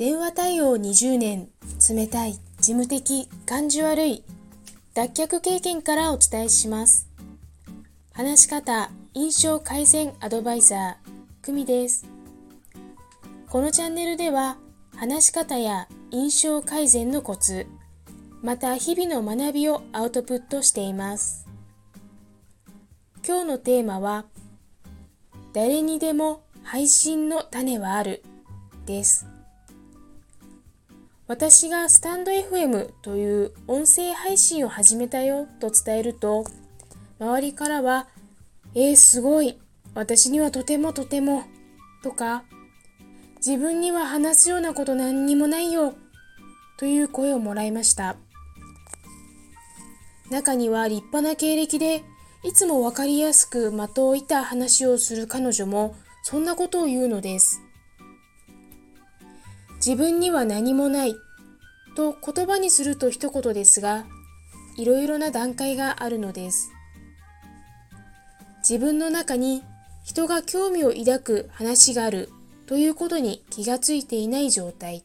電話対応20年、冷たい、事務的、感じ悪い、脱却経験からお伝えします。話し方、印象改善アドバイザー、久美です。このチャンネルでは、話し方や印象改善のコツ、また日々の学びをアウトプットしています。今日のテーマは、誰にでも配信の種はあるです。私がスタンド FM という音声配信を始めたよと伝えると、周りからは、えー、すごい、私にはとてもとても、とか、自分には話すようなこと何にもないよ、という声をもらいました。中には立派な経歴で、いつもわかりやすく的を射た話をする彼女も、そんなことを言うのです。自分には何もないと言葉にすると一言ですが、いろいろな段階があるのです。自分の中に人が興味を抱く話があるということに気がついていない状態。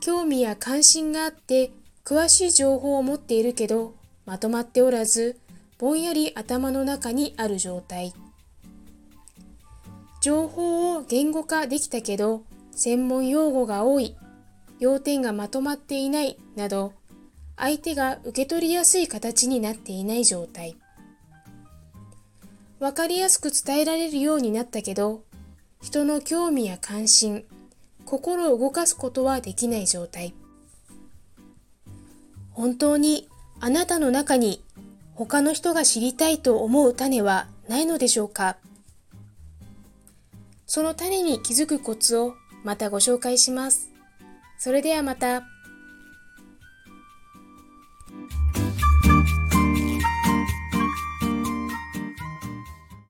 興味や関心があって詳しい情報を持っているけどまとまっておらずぼんやり頭の中にある状態。情報を言語化できたけど専門用語が多い、要点がまとまっていないなど相手が受け取りやすい形になっていない状態。わかりやすく伝えられるようになったけど、人の興味や関心、心を動かすことはできない状態。本当にあなたの中に他の人が知りたいと思う種はないのでしょうか？その種に気づくコツをまたご紹介します。それではまた。